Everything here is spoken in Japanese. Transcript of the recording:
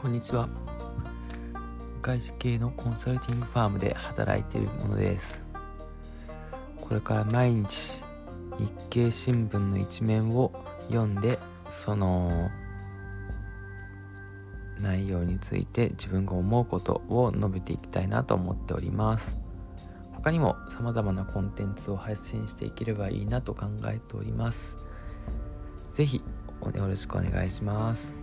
こんにちは。外資系のコンサルティングファームで働いているものです。これから毎日日経新聞の一面を読んでその内容について自分が思うことを述べていきたいなと思っております。他にも様々なコンテンツを配信していければいいなと考えております。是非よろしくお願いします。